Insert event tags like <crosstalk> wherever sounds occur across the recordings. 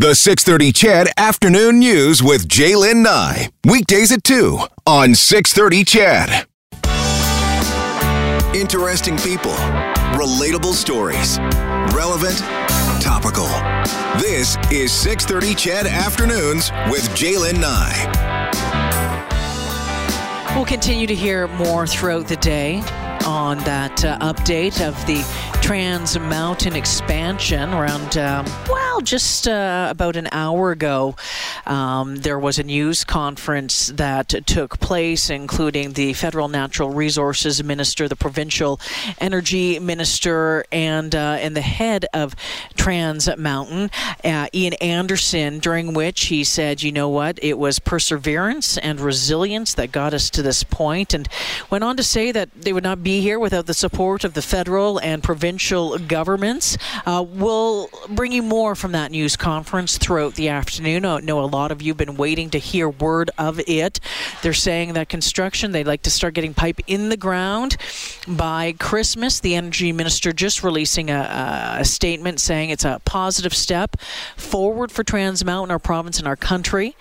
The 630 CHED Afternoon News with J'lyn Nye. Weekdays at 2 on 630 CHED. Interesting people, relatable stories, relevant, topical. This is 630 CHED Afternoons with J'lyn Nye. We'll continue to hear more throughout the day on that uh, update of the Trans Mountain expansion around, um, well, just uh, about an hour ago. Um, there was a news conference that took place, including the federal natural resources minister, the provincial energy minister, and uh, and the head of Trans Mountain, uh, Ian Anderson. During which he said, "You know what? It was perseverance and resilience that got us to this point," and went on to say that they would not be here without the support of the federal and provincial governments. Uh, we'll bring you more from that news conference throughout the afternoon. I know a lot of you have been waiting to hear word of it. They're saying that construction, they'd like to start getting pipe in the ground by Christmas. The energy minister just releasing a, a statement saying it's a positive step forward for Trans Mountain, our province, and our country.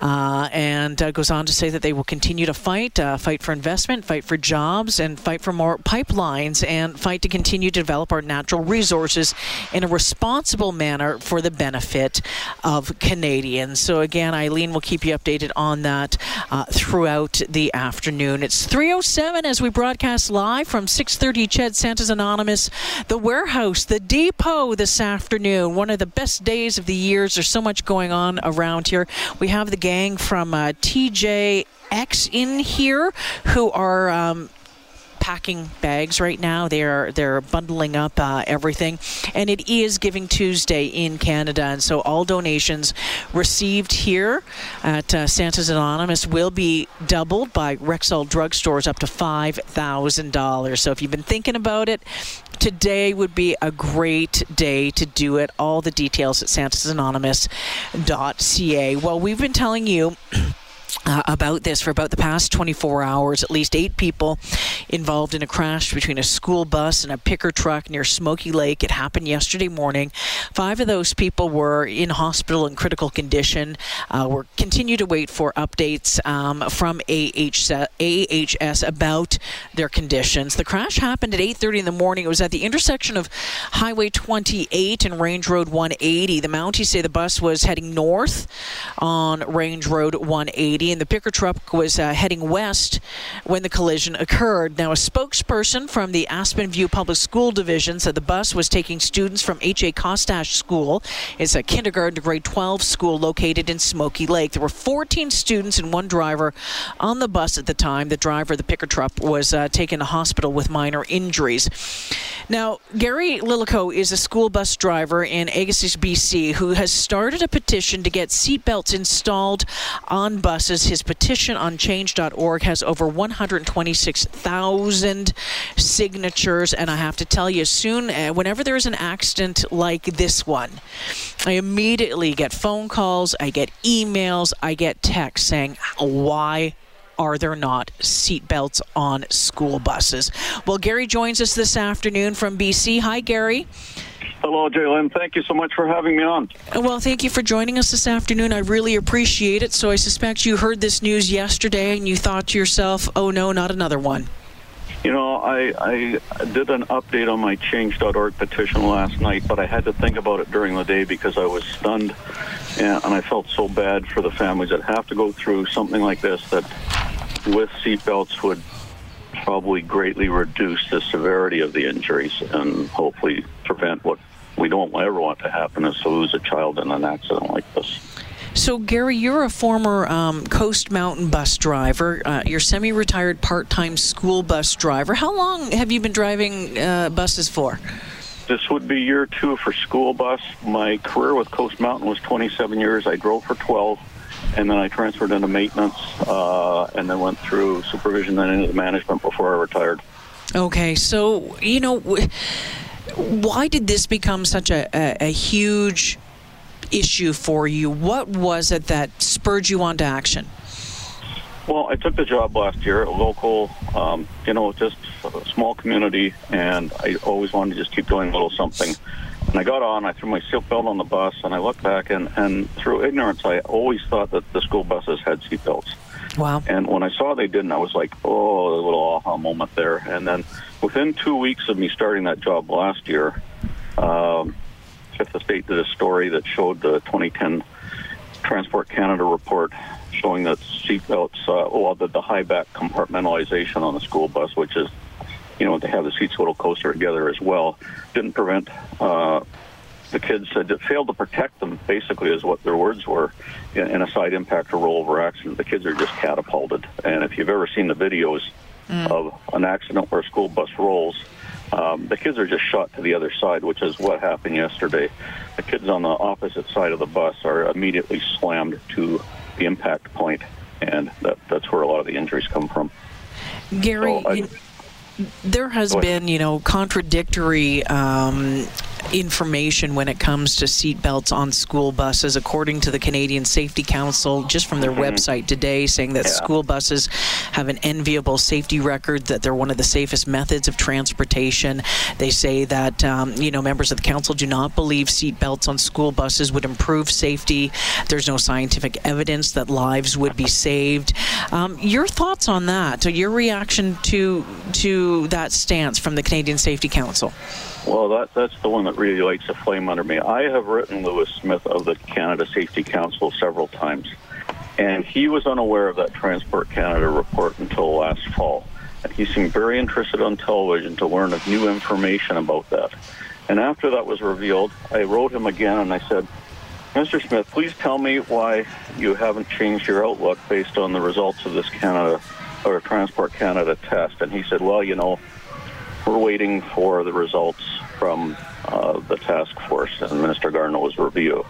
Uh, and uh, goes on to say that they will continue to fight, uh, fight for investment, fight for jobs, and fight for more pipelines, and fight to continue to develop our natural resources in a responsible manner for the benefit of Canadians. So again, Eileen will keep you updated on that uh, throughout the afternoon. It's 3:07 as we broadcast live from 6:30 CHED Santa's Anonymous, the warehouse, the depot this afternoon. One of the best days of the years. There's so much going on around here. We have the gang from uh, TJX in here who are. Um, packing bags right now. They're they're bundling up uh, everything, and it is Giving Tuesday in Canada, and so all donations received here at uh, Santa's Anonymous will be doubled by Rexall drugstores up to five thousand dollars. So if you've been thinking about it, today would be a great day to do it. All the details at santasanonymous.ca. Well, we've been telling you. Uh, about this for about the past 24 hours. At least eight people involved in a crash between a school bus and a picker truck near Smoky Lake. It happened yesterday morning. Five of those people were in hospital in critical condition. Uh, we're continue to wait for updates um, from AHS, about their conditions. The crash happened at 8:30 in the morning. It was at the intersection of Highway 28 and Range Road 180. The Mounties say the bus was heading north on Range Road 180 and the picker truck was uh, heading west when the collision occurred. Now, a spokesperson from the Aspen View Public School Division said the bus was taking students from H.A. Kostash School. It's a kindergarten to grade 12 school located in Smoky Lake. There were 14 students and one driver on the bus at the time. The driver, the picker truck, was uh, taken to hospital with minor injuries. Now, Gary Lillico is a school bus driver in Agassiz, BC, who has started a petition to get seatbelts installed on buses. His petition on change.org has over 126,000 signatures, and I have to tell you, soon, uh, whenever there is an accident like this one, I immediately get phone calls, I get emails, I get texts saying, why are there not seatbelts on school buses? Well, Gary joins us this afternoon from BC. Hi, Gary. Hello, J'lyn. Thank you so much for having me on. Oh, well, thank you for joining us this afternoon. I really appreciate it. So I suspect you heard this news yesterday and you thought to yourself, oh no, not another one. You know, I, I did an update on my change.org petition last night, but I had to think about it during the day because I was stunned and, and I felt so bad for the families that have to go through something like this that with seatbelts would probably greatly reduce the severity of the injuries and hopefully prevent what we don't ever want to happen is to lose a child in an accident like this. So, Gary, you're a former um, Coast Mountain bus driver. Uh, you're semi retired part time school bus driver. How long have you been driving uh, buses for? This would be year two for school bus. My career with Coast Mountain was 27 years. I drove for 12, and then I transferred into maintenance, uh, and then went through supervision and into management before I retired. Okay, so, you know, why did this become such a, a, a huge issue for you? What was it that spurred you on to action? Well, I took the job last year, at a local, um, you know, just a small community, and I always wanted to just keep doing a little something. And I got on, I threw my seatbelt on the bus, and I looked back, and, and through ignorance, I always thought that the school buses had seatbelts. Wow. And when I saw they didn't, I was like, oh, a little aha moment there. And then within two weeks of me starting that job last year, um, Fifth Estate did a story that showed the 2010 Transport Canada report showing that seatbelts, uh, well, the, the high back compartmentalization on the school bus, which is, you know, to have the seats a little closer together as well, didn't prevent uh, the kids said it failed to protect them, basically, is what their words were, in, in a side impact or rollover accident. The kids are just catapulted. And if you've ever seen the videos mm. of an accident where a school bus rolls, um, the kids are just shot to the other side, which is what happened yesterday. The kids on the opposite side of the bus are immediately slammed to the impact point, and that, that's where a lot of the injuries come from. Gary, so I, there has been, you know, contradictory um, information when it comes to seatbelts on school buses, according to the Canadian Safety Council, just from their mm-hmm. website today, saying that yeah. school buses have an enviable safety record, that they're one of the safest methods of transportation. They say that, um, you know, members of the council do not believe seatbelts on school buses would improve safety. There's no scientific evidence that lives would be saved. Um, your thoughts on that? Your reaction to to that stance from the Canadian Safety Council? Well, that, that's the one that really lights a flame under me. I have written Lewis Smith of the Canada Safety Council several times, and he was unaware of that Transport Canada report until last fall. And he seemed very interested on television to learn of new information about that. And after that was revealed, I wrote him again and I said, Mr. Smith, please tell me why you haven't changed your outlook based on the results of this Canada or Transport Canada test. And he said, well, you know, we're waiting for the results from uh, the task force and Minister Garneau's review.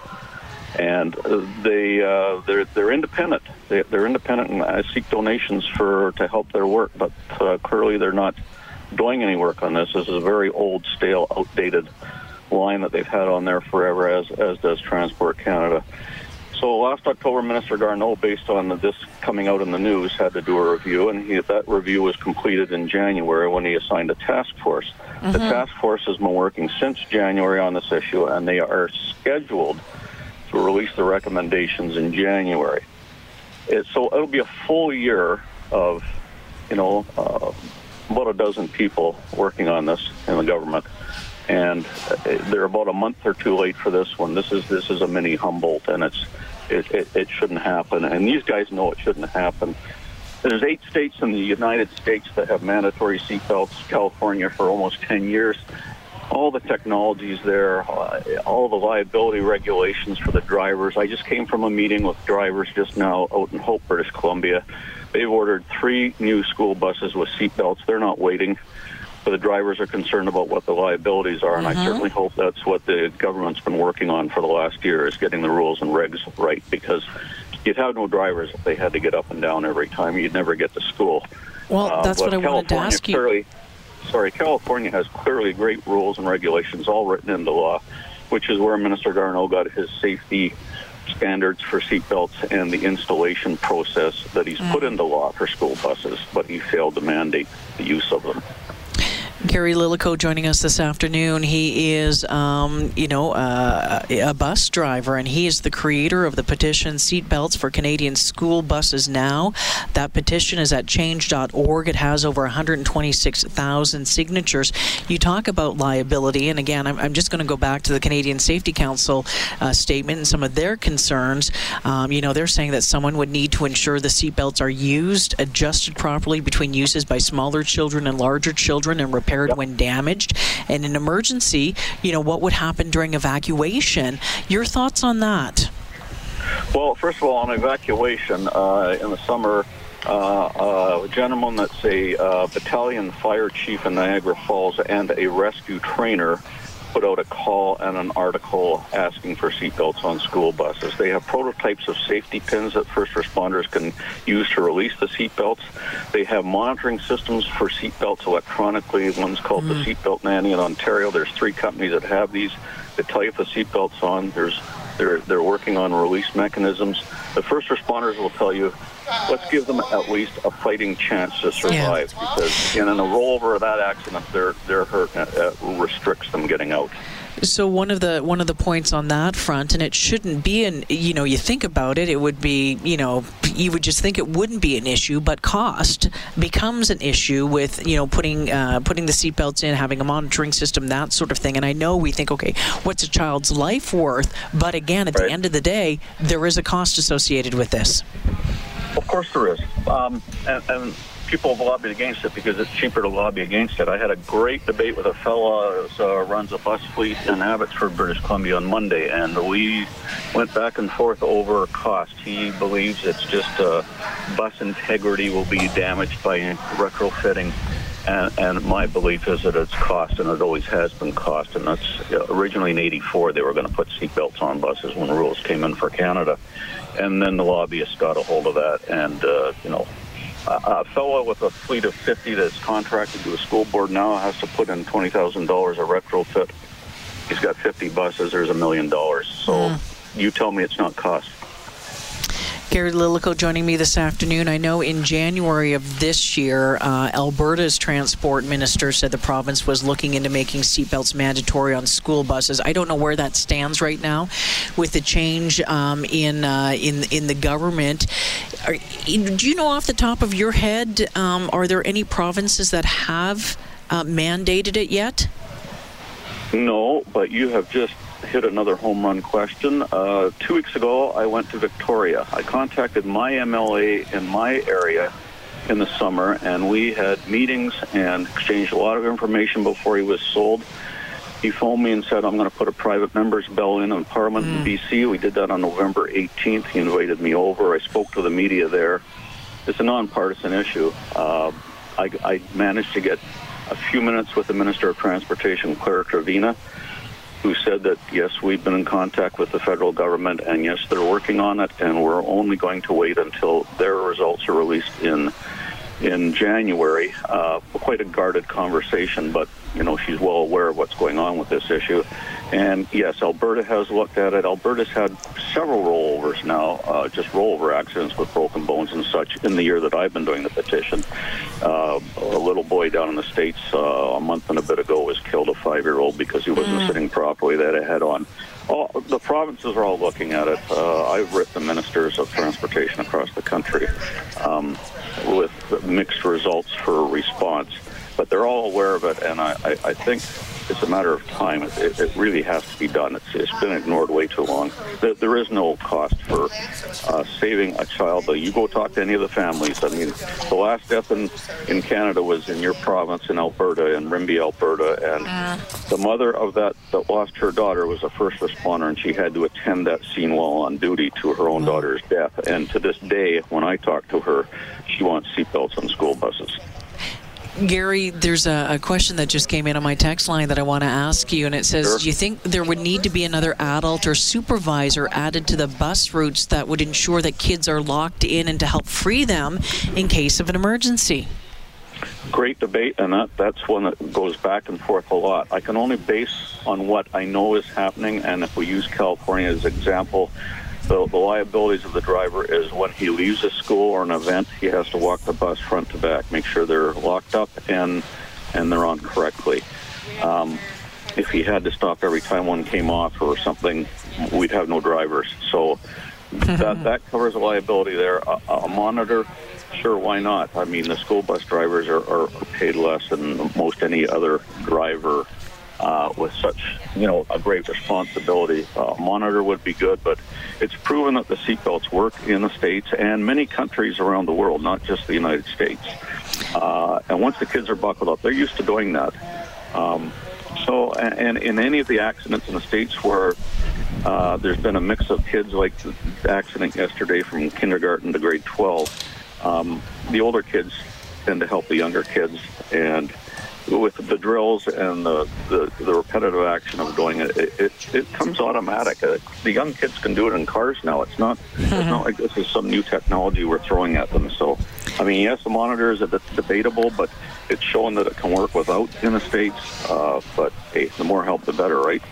And they uh, they're they're independent. They, are independent, and I seek donations for to help their work. But uh, clearly, they're not doing any work on this. This is a very old, stale, outdated line that they've had on there forever, as as does Transport Canada. So last October, Minister Garneau, based on this coming out in the news, had to do a review, and he, that review was completed in January when he assigned a task force. Mm-hmm. The task force has been working since January on this issue, and they are scheduled to release the recommendations in January. It, so it'll be a full year of, you know, uh, about a dozen people working on this in the government and they're about a month or two late for this one. This is this is a mini Humboldt, and it's it, it, it shouldn't happen. And these guys know it shouldn't happen. There's eight states in the United States that have mandatory seatbelts. California for almost 10 years. All the technologies there, uh, all the liability regulations for the drivers. I just came from a meeting with drivers just now out in Hope, British Columbia. They've ordered three new school buses with seatbelts. They're not waiting but the drivers are concerned about what the liabilities are, and mm-hmm. I certainly hope that's what the government's been working on for the last year is getting the rules and regs right because you'd have no drivers if they had to get up and down every time. You'd never get to school. Well, uh, that's what I California wanted to ask you. Clearly, sorry, California has clearly great rules and regulations all written into law, which is where Minister Garneau got his safety standards for seatbelts and the installation process that he's mm. put into law for school buses, but he failed to mandate the use of them. Gary Lillico joining us this afternoon. He is, um, you know, uh, a bus driver, and he is the creator of the petition Seatbelts for Canadian School Buses Now. That petition is at change.org. It has over 126,000 signatures. You talk about liability, and again, I'm, I'm just going to go back to the Canadian Safety Council uh, statement and some of their concerns. Um, you know, they're saying that someone would need to ensure the seatbelts are used, adjusted properly between uses by smaller children and larger children, and yep. when damaged. And in emergency, you know, what would happen during evacuation? Your thoughts on that? Well, first of all, on evacuation uh, in the summer, uh, uh, a gentleman that's a uh, battalion fire chief in Niagara Falls and a rescue trainer put out a call and an article asking for seatbelts on school buses. They have prototypes of safety pins that first responders can use to release the seatbelts. They have monitoring systems for seatbelts electronically. One's called mm-hmm. the Seatbelt Nanny in Ontario. There's three companies that have these that tell you if the seatbelt's on. There's they're they're working on release mechanisms. The first responders will tell you let's give them at least a fighting chance to survive yeah. because in a rollover of that accident, they're they're hurt. It restricts them getting out. So one of the one of the points on that front, and it shouldn't be an you know you think about it, it would be you know you would just think it wouldn't be an issue, but cost becomes an issue with you know putting uh, putting the seatbelts in, having a monitoring system, that sort of thing. And I know we think, okay, what's a child's life worth? But again, at right. the end of the day, there is a cost associated with this. Of course, there is, um, and, and people have lobbied against it because it's cheaper to lobby against it. I had a great debate with a fellow who uh, runs a bus fleet in Abbotsford, British Columbia on Monday, and we went back and forth over cost. He believes it's just uh, bus integrity will be damaged by retrofitting. And, and, my belief is that it's cost, and it always has been cost. And that's originally in '84 they were going to put seatbelts on buses when rules came in for Canada, and then the lobbyists got a hold of that, and uh, you know a fellow with a fleet of 50 that's contracted to a school board now has to put in $20,000 a retrofit. He's got 50 buses. There's a million dollars. So mm. you tell me it's not cost. Gary Lillico joining me this afternoon. I know in January of this year, uh, Alberta's transport minister said the province was looking into making seatbelts mandatory on school buses. I don't know where that stands right now with the change um, in uh, in in the government. Are, do you know off the top of your head, um, are there any provinces that have uh, mandated it yet? No, but you have just hit another home run question. Uh, two weeks ago, I went to Victoria. I contacted my MLA in my area in the summer, and we had meetings and exchanged a lot of information before he was sold. He phoned me and said, I'm going to put a private member's bill in on Parliament mm. in BC. We did that on November 18th. He invited me over. I spoke to the media there. It's a nonpartisan issue. Uh, I, I managed to get a few minutes with the Minister of Transportation, Claire Trevena who said that yes, we've been in contact with the federal government, and yes, they're working on it, and we're only going to wait until their results are released in in January. Uh, quite a guarded conversation, but you know she's well aware of what's going on with this issue. And yes, Alberta has looked at it. Alberta's had several rollovers now, uh, just rollover accidents with broken bones and such in the year that I've been doing the petition. Uh, a little boy down in the States uh, a month and a bit ago was killed, a five year old, because he wasn't mm. sitting properly. They had a head on. All, the provinces are all looking at it. Uh, I've written the ministers of transportation across the country um, with mixed results for response but they're all aware of it, and I, I, I think it's a matter of time. It, it, really has to be done. It's, it's been ignored way too long. There, there is no cost for uh, saving a child. You go talk to any of the families. I mean, the last death in, in Canada was in your province in Alberta, in Rimbey, Alberta, and uh. the mother of that that lost her daughter was a first responder, and she had to attend that scene while on duty to her own daughter's death. And to this day, when I talk to her, she wants seatbelts on school buses. Gary, there's a, a, question that just came in on my text line that I want to ask you, and it says, sure. Do you think there would need to be another adult or supervisor added to the bus routes that would ensure that kids are locked in and to help free them in case of an emergency? Great debate, and that, that's one that goes back and forth a lot. I can only base on what I know is happening, and if we use California as example, the, the liabilities of the driver is when he leaves a school or an event, he has to walk the bus front to back, make sure they're locked up and and they're on correctly. Um, if he had to stop every time one came off or something, we'd have no drivers. So that <laughs> that covers a liability there. A, a, monitor, sure, why not? I mean, the school bus drivers are, are paid less than most any other driver uh, with such, you know, a great responsibility. Uh, monitor would be good, but it's proven that the seatbelts work in the states and many countries around the world, not just the United States. Uh, and once the kids are buckled up, they're used to doing that. Um, so, and, and in any of the accidents in the states where uh, there's been a mix of kids, like the accident yesterday from kindergarten to grade 12, um, the older kids tend to help the younger kids, and with the drills and the, the, the repetitive action of doing it, it, it, it comes automatic. Uh, the young kids can do it in cars now. It's not it's not like this is some new technology we're throwing at them. So, I mean, yes, the monitor is debatable, but it's showing that it can work without in the states. Uh, but hey, the more help, the better, right?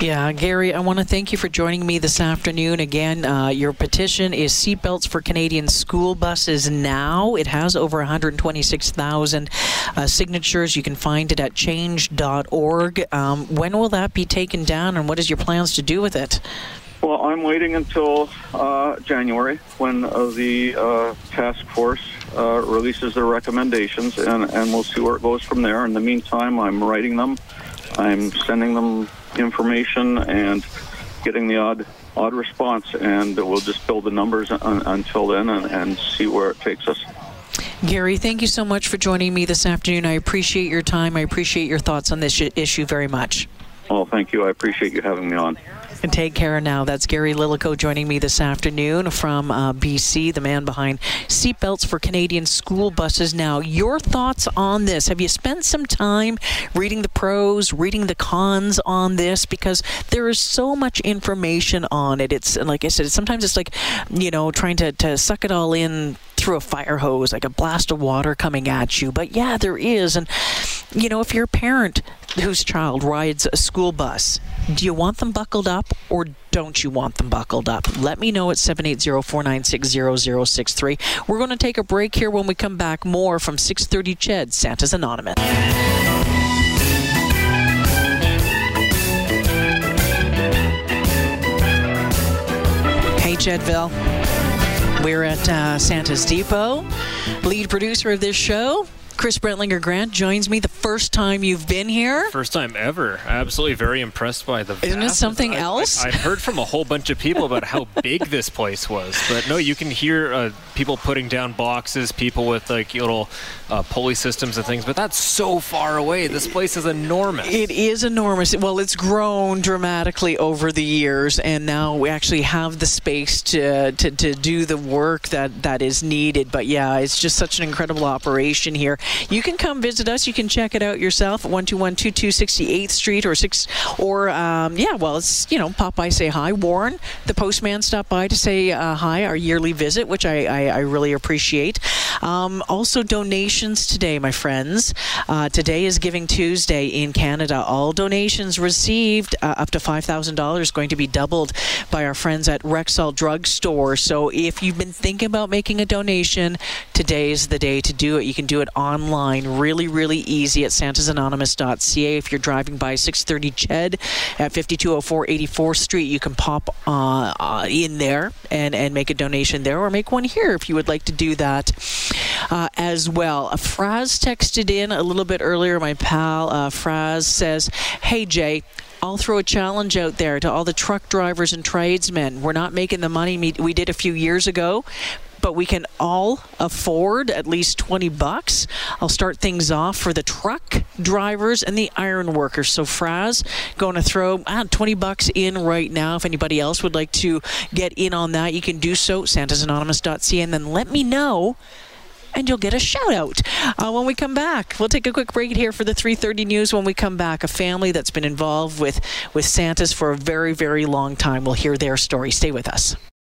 Yeah, Gary, I want to thank you for joining me this afternoon. Again, uh, your petition is Seatbelts for Canadian School Buses Now. It has over 126,000 uh, signatures. You can find it at change.org. Um, when will that be taken down, and what is your plans to do with it? Well, I'm waiting until uh, January when uh, the uh, task force uh, releases their recommendations, and, and we'll see where it goes from there. In the meantime, I'm writing them, I'm sending them information, and getting the odd odd response, and we'll just build the numbers un- until then and, and see where it takes us. Gary, thank you so much for joining me this afternoon. I appreciate your time. I appreciate your thoughts on this issue very much. Well, thank you. I appreciate you having me on. And take care now. That's Gary Lillico joining me this afternoon from uh, BC, the man behind Seatbelts for Canadian School Buses. Now, your thoughts on this? Have you spent some time reading the pros, reading the cons on this? Because there is so much information on it. It's like I said, sometimes it's like, you know, trying to, to suck it all in through a fire hose, like a blast of water coming at you. But yeah, there is. And, you know, if you're a parent whose child rides a school bus, do you want them buckled up or don't you want them buckled up? Let me know at 780-496-0063. We're going to take a break here when we come back. More from 630 Ched, Santa's Anonymous. Hey, Chedville. We're at uh, Santa's Depot. Lead producer of this show, Chris Brentlinger Grant joins me the first time you've been here. First time ever. Absolutely very impressed by the. Isn't it something I, else? I, I, heard from a whole bunch of people about how <laughs> big this place was, but no, you can hear uh, people putting down boxes, people with like little uh, pulley systems and things, but that's so far away. This place is enormous. It is enormous. Well, it's grown dramatically over the years, and now we actually have the space to, to, to do the work that, that is needed. But yeah, it's just such an incredible operation here. You can come visit us. You can check it out yourself at 12122 68th Street or 6, or um, yeah, well, it's, you know, pop by, say hi. Warren, the postman, stopped by to say uh, hi, our yearly visit, which I, I, I really appreciate. Um, also, donations today, my friends. Uh, today is Giving Tuesday in Canada. All donations received uh, up to $5,000 is going to be doubled by our friends at Rexall Drugstore. So if you've been thinking about making a donation, today is the day to do it. You can do it online, really, really easy at santasanonymous.ca. If you're driving by 630 Ched at 5204 84th Street, you can pop uh, uh, in there and, and make a donation there or make one here if you would like to do that uh, as well. Uh, Fraz texted in a little bit earlier. My pal uh, Fraz says, Hey, Jay. I'll throw a challenge out there to all the truck drivers and tradesmen. We're not making the money we did a few years ago, but we can all afford at least 20 bucks. I'll start things off for the truck drivers and the iron workers. So Fraz going to throw ah, 20 bucks in right now. If anybody else would like to get in on that, you can do so. santasanonymous.ca and then let me know and you'll get a shout out uh, when we come back. We'll take a quick break here for the 3:30 news. When we come back, a family that's been involved with with Santas for a very very long time. We'll hear their story. Stay with us.